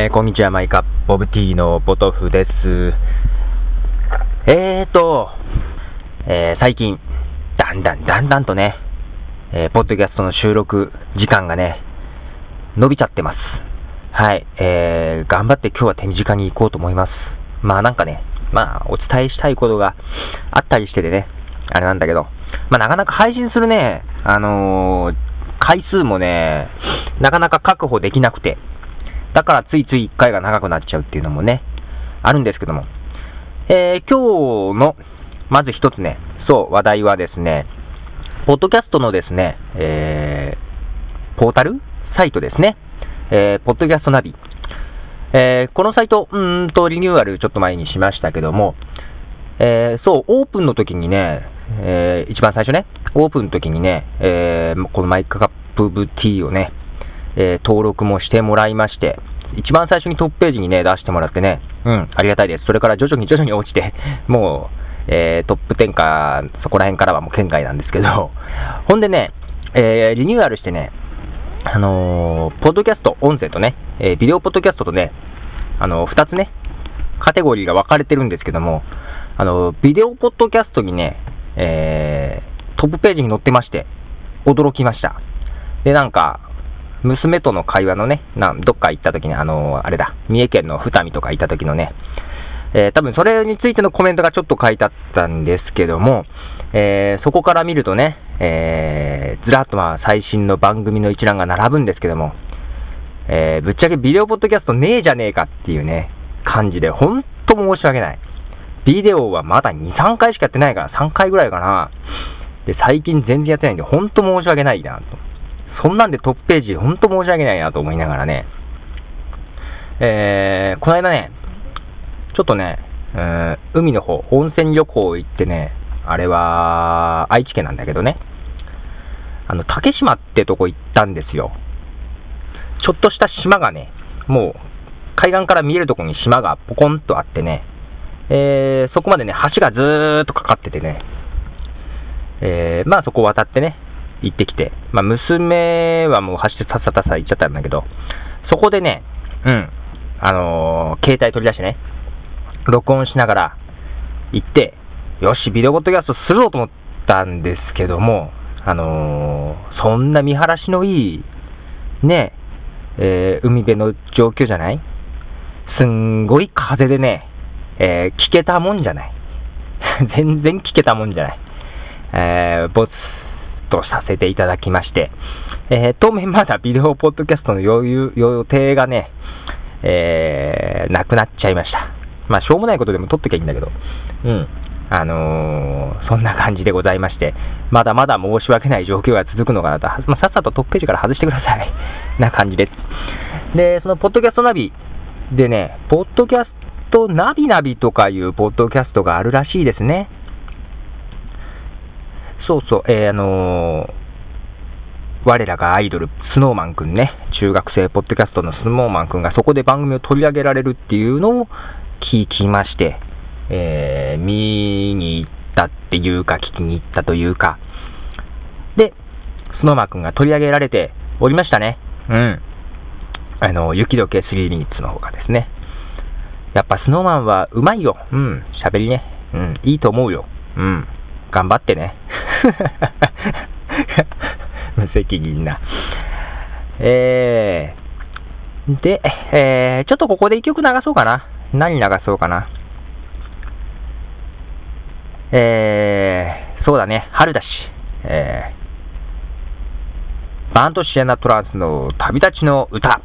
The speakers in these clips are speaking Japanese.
えー、こんにちは、マイカップオブティーのポトフです。えーと、えー、最近、だんだんだんだんとね、えー、ポッドキャストの収録時間がね、伸びちゃってます。はい、えー、頑張って今日は手短に行こうと思います。まあなんかね、まあお伝えしたいことがあったりしてでね、あれなんだけど、まあなかなか配信するね、あのー、回数もね、なかなか確保できなくて、だからついつい1回が長くなっちゃうっていうのもね、あるんですけども。えー、今日の、まず一つね、そう、話題はですね、ポッドキャストのですね、えー、ポータル？サイトですね。えー、ポッドキャストナビ。えー、このサイト、うんとリニューアルちょっと前にしましたけども、えー、そう、オープンの時にね、えー、一番最初ね、オープンの時にね、えー、このマイクカップブティーをね、えー、登録もしてもらいまして、一番最初にトップページにね、出してもらってね、うん、ありがたいです。それから徐々に徐々に落ちて、もう、えー、トップ10か、そこら辺からはもう県外なんですけど、ほんでね、えー、リニューアルしてね、あのー、ポッドキャスト、音声とね、え、ビデオポッドキャストとね、あのー、2つね、カテゴリーが分かれてるんですけども、あのビデオポッドキャストにね、えトップページに載ってまして、驚きました。で、なんか、娘との会話のね、などっか行った時に、あのー、あれだ、三重県の二見とか行った時のね、えー、多分それについてのコメントがちょっと書いてあったんですけども、えー、そこから見るとね、えー、ずらっとまあ最新の番組の一覧が並ぶんですけども、えー、ぶっちゃけビデオポッドキャストねえじゃねえかっていうね、感じで、ほんと申し訳ない。ビデオはまだ2、3回しかやってないから、3回ぐらいかな。で、最近全然やってないんで、ほんと申し訳ないなと。そんなんでトップページ、ほんと申し訳ないなと思いながらね、えー、この間ね、ちょっとね、えー、海の方、温泉旅行行ってね、あれは、愛知県なんだけどね、あの、竹島ってとこ行ったんですよ。ちょっとした島がね、もう、海岸から見えるとこに島がポコンとあってね、えー、そこまでね、橋がずーっとかかっててね、えー、まあそこを渡ってね、行ってきて、まあ、娘はもう走ってさっさたさ行っちゃったんだけど、そこでね、うん、あのー、携帯取り出してね、録音しながら行って、よし、ビデオポッドキャストするぞと思ったんですけども、あのー、そんな見晴らしのいい、ね、えー、海辺の状況じゃない？すんごい風でね、え、聞けたもんじゃない。全然聞けたもんじゃない。えー、ボツとさせていただきまして、えー、当面まだビデオポッドキャストの余裕予定がね、えー、なくなっちゃいました。まあ、しょうもないことでも撮っときゃいいんだけど、うん。あのー、そんな感じでございまして、まだまだ申し訳ない状況が続くのかなと、まあ、さっさとトップページから外してください。な感じです。で、そのポッドキャストナビでね、ポッドキャストナビナビとかいうポッドキャストがあるらしいですね。そうそう、えー、あのー、我らがアイドル、スノーマンくんね、中学生ポッドキャストのスノーマンくんがそこで番組を取り上げられるっていうのを聞きまして、えー、見に行ったっていうか、聞きに行ったというか、で、スノーマンくんが取り上げられておりましたね。うん。あの、雪解け3ミニッツの方がですね。やっぱスノーマンはうまいよ。うん。喋りね。うん。いいと思うよ。うん。頑張ってね。無責任な。えー、で、えー、ちょっとここで一曲流そうかな。何流そうかな。えー、そうだね、春だし、えー、バンドシエナトランスの旅立ちの歌。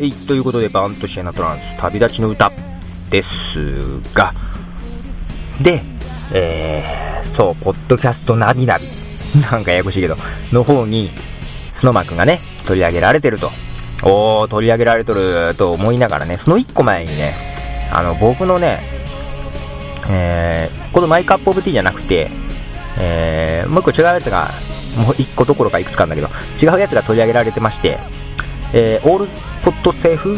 えい、ということで、バントシエナトランス、旅立ちの歌ですが、で、えー、そう、ポッドキャストナビナビ、なんかややこしいけど、の方に、スノマくんがね、取り上げられてると。おー、取り上げられてると思いながらね、その一個前にね、あの、僕のね、えー、このマイカップオブティーじゃなくて、えー、もう一個違うやつが、もう一個どころかいくつかあるんだけど、違うやつが取り上げられてまして、えー、オールポッドセーフ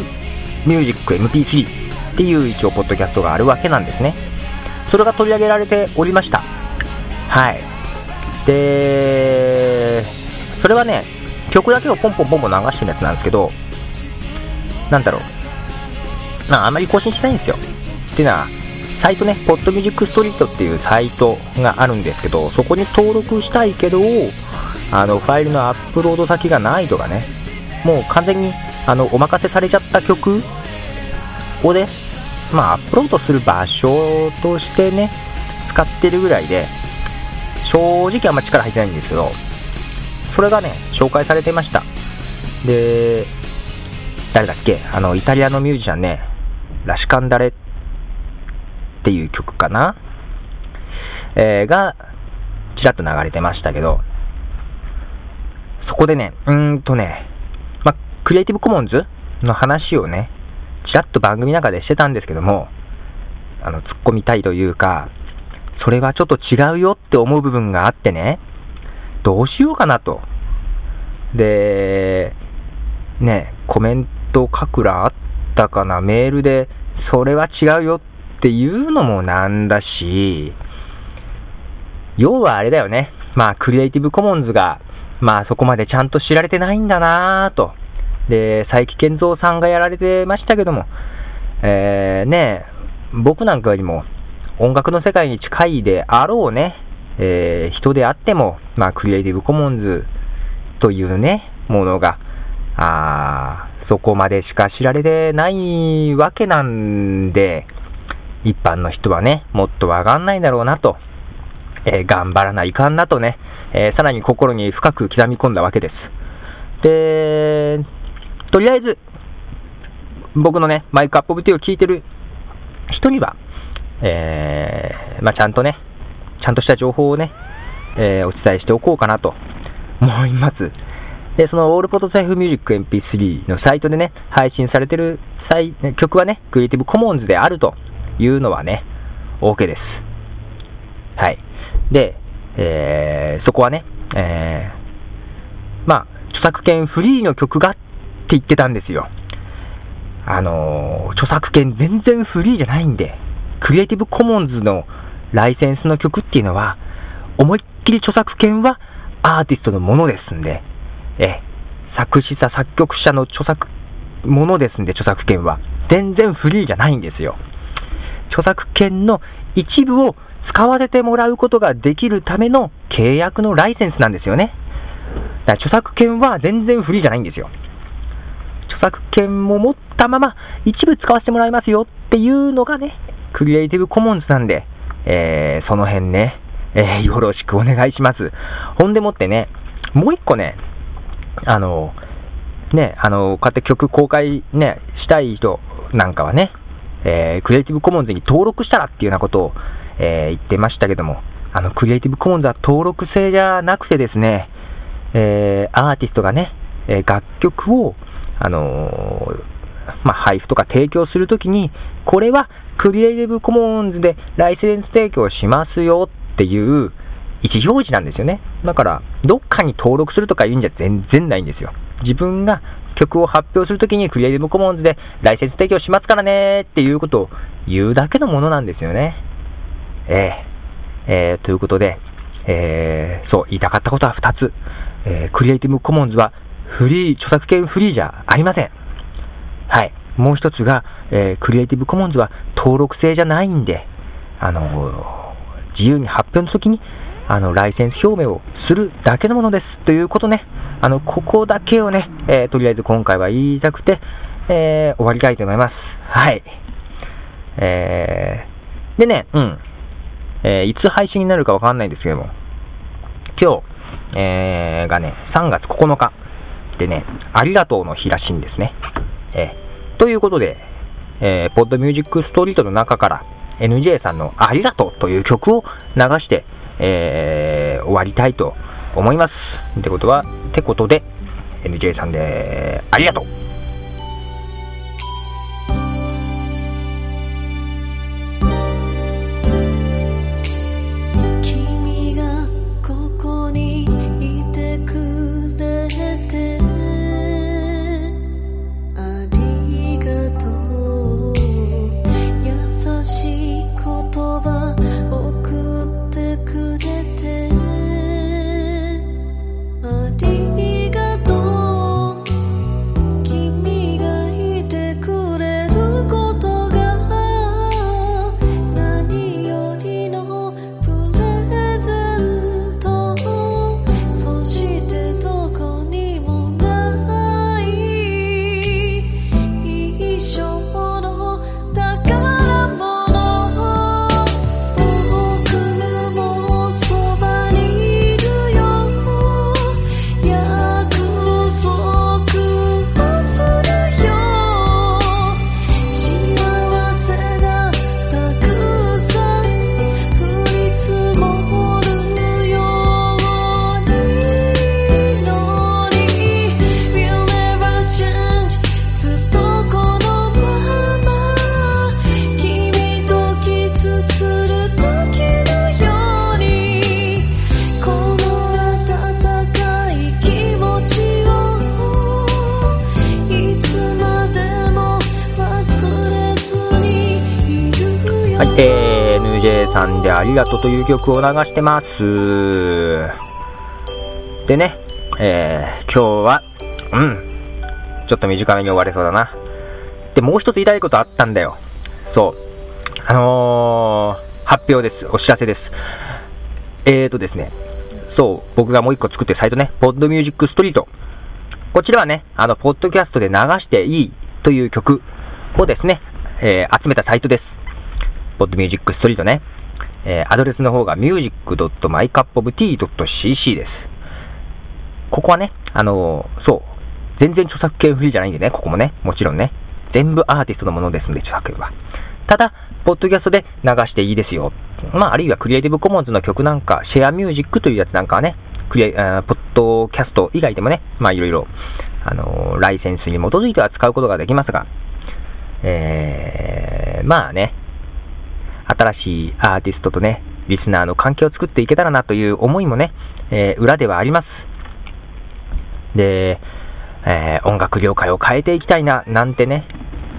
ミュージック MP3 っていう一応ポッドキャストがあるわけなんですね。それが取り上げられておりました。はい。で、それはね、曲だけをポンポンポンポン流してるやつなんですけど、なんだろう。まあ、あまり更新しないんですよ。っていうのは、サイトね、ポッドミュージックストリートっていうサイトがあるんですけど、そこに登録したいけど、あの、ファイルのアップロード先がないとかね、もう完全にあのお任せされちゃった曲をね、まあ、アップロードする場所としてね、使ってるぐらいで、正直あんま力入ってないんですけど、それがね、紹介されてました。で、誰だっけ？あの、イタリアのミュージシャンね、ラシカンダレっていう曲かな？えー、が、ちらっと流れてましたけど、そこでね、うーんとね、クリエイティブコモンズの話をね、ちらっと番組の中でしてたんですけども、あの、突っ込みたいというか、それはちょっと違うよって思う部分があってね、どうしようかなと。で、ね、コメント書くらあったかな、メールで、それは違うよっていうのもなんだし、要はあれだよね、まあ、クリエイティブコモンズが、まあ、そこまでちゃんと知られてないんだなぁと。で、佐伯健三さんがやられてましたけども、えー、ね、僕なんかよりも音楽の世界に近いであろうね、えー、人であっても、まあ、クリエイティブコモンズというね、ものが、あそこまでしか知られてないわけなんで、一般の人はね、もっとわかんないだろうなと、えー頑張らないかんなとね、えーさらに心に深く刻み込んだわけです。で、とりあえず、僕のね、マイクアップオブティを聞いてる人には、えーまあ、ちゃんとね、ちゃんとした情報をね、えーお伝えしておこうかなと思います。で、そのオールポッドセーフミュージック MP3 のサイトでね、配信されてる曲はね、クリエイティブコモンズであるというのはね、OK です。はい。で、えーそこはね、えーまあ、著作権フリーの曲がっって言ってたんですよ。あの著作権全然フリーじゃないんで、クリエイティブコモンズのライセンスの曲っていうのは、思いっきり著作権はアーティストのものですんで、え、作詞者、作曲者の著作ものですんで、著作権は。全然フリーじゃないんですよ。著作権の一部を使わせてもらうことができるための契約のライセンスなんですよね。だから著作権は全然フリーじゃないんですよ。作権も持ったまま一部使わせてもらいますよっていうのがね、クリエイティブコモンズなんで、えー、その辺ね、えー、よろしくお願いします。ほんでもってね、もう一個ね、あの、ね、あの、こうやって曲公開ね、したい人なんかはね、えー、クリエイティブコモンズに登録したらっていうようなことを、えー、言ってましたけども、あの、クリエイティブコモンズは登録制じゃなくてですね、えー、アーティストがね、え楽曲を、あのまあ、配布とか提供するときに、これはクリエイティブコモンズでライセンス提供しますよっていう位置表示なんですよね。だから、どっかに登録するとかいうんじゃ全然ないんですよ。自分が曲を発表するときにクリエイティブコモンズでライセンス提供しますからねっていうことを言うだけのものなんですよね。えー、えー、ということで、えー、そう、言いたかったことは2つ。えー、クリエイティブコモンズはフリー、著作権フリーじゃありません。はい。もう一つが、えー、クリエイティブコモンズは登録制じゃないんで、あのー、自由に発表の時に、あの、ライセンス表明をするだけのものです。ということね、あの、ここだけをね、えー、とりあえず今回は言いたくて、え終わりたいと思います。はい。えでね、うん。えいつ配信になるかわかんないんですけども、今日、えがね、3月9日でね、ありがとうの日らしいんですね。えということで、えー、ポッドミュージックストリートの中から NJ さんのありがとうという曲を流して、えー、終わりたいと思います。ってことは、ってことで、NJ さんで、ありがとうえー、NJ さんでありがとうという曲を流してます。でね、えー、今日は、うん、ちょっと短めに終われそうだな。で、もう一つ言いたいことあったんだよ。そう。あのー、発表です。お知らせです。えーとですね、そう、僕がもう一個作ってるサイトね、ポッドミュージックストリート。こちらはね、あの、ポッドキャストで流していいという曲をですね、えー、集めたサイトです。ポッドミュージックストリートね。えー、アドレスの方が music.mycupoftea.cc です。ここはね、あのー、そう、全然著作権フリーじゃないんでね、ここもね、もちろんね、全部アーティストのものですので、著作権は。ただ、ポッドキャストで流していいですよ。まあ、あるいはクリエイティブコモンズの曲なんか、シェアミュージックというやつなんかはね、クリエあポッドキャスト以外でもね、まあ、いろいろ、あのー、ライセンスに基づいては使うことができますが、えー、まあね、新しいアーティストとね、リスナーの関係を作っていけたらなという思いもね、えー、裏ではあります。で、えー、音楽業界を変えていきたいな、なんてね、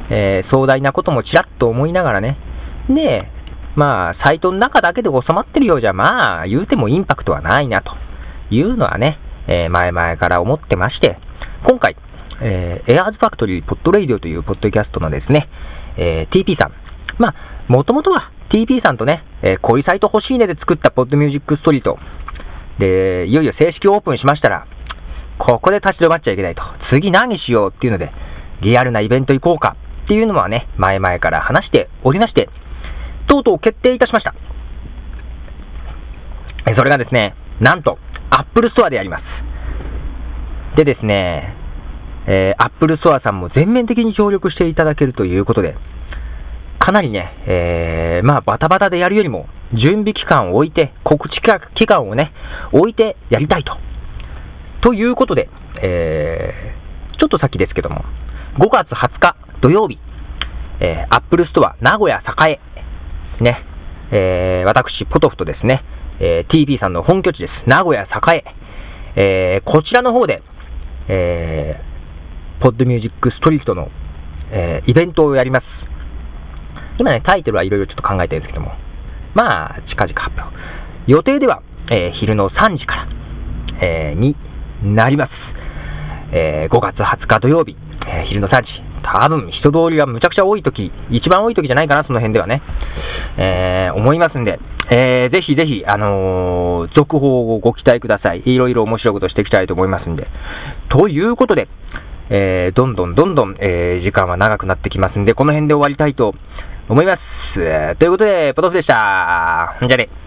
えー、壮大なこともちらっと思いながらね、で、まあ、サイトの中だけで収まってるようじゃ、まあ、言うてもインパクトはないな、というのはね、え前々から思ってまして、今回、えー、エアーズファクトリーポッドレイディオというポッドキャストのですね、え TP さん、まあ、もともとは TP さんとね、えー、こういうサイト欲しいねで作ったポッドミュージックストリート。で、いよいよ正式オープンしましたら、ここで立ち止まっちゃいけないと。次何しようっていうので、リアルなイベント行こうかっていうのはね、前々から話しておりまして、とうとう決定いたしました。それがですね、なんと、Apple Store でやります。でですね、えー、Apple Store さんも全面的に協力していただけるということで、かなりね、えー、まあ、バタバタでやるよりも、準備期間を置いて、告知期間をね、置いてやりたいと。ということで、えー、ちょっと先ですけども、5月20日土曜日、えー、Apple Store 名古屋栄、ね、えー、私、ポトフとですね、えー、TP さんの本拠地です。名古屋栄、えー、こちらの方で、えー、ポッドミュージックストリートの、えー、イベントをやります。今ね、タイトルはいろいろちょっと考えてるんですけども、まあ、近々発表。予定では、えー、昼の3時から、えー、になります。えー、5月20日土曜日、え、昼の3時。多分人通りがむちゃくちゃ多い時、一番多い時じゃないかな、その辺ではね。え、思いますんで、えー、ぜひぜひ、あの、続報をご期待ください。いろいろ面白いことしていきたいと思いますんで。ということで、え、どんどんどんどん、え、時間は長くなってきますんで、この辺で終わりたいと思います。ということで、ポトフでした。じゃあね。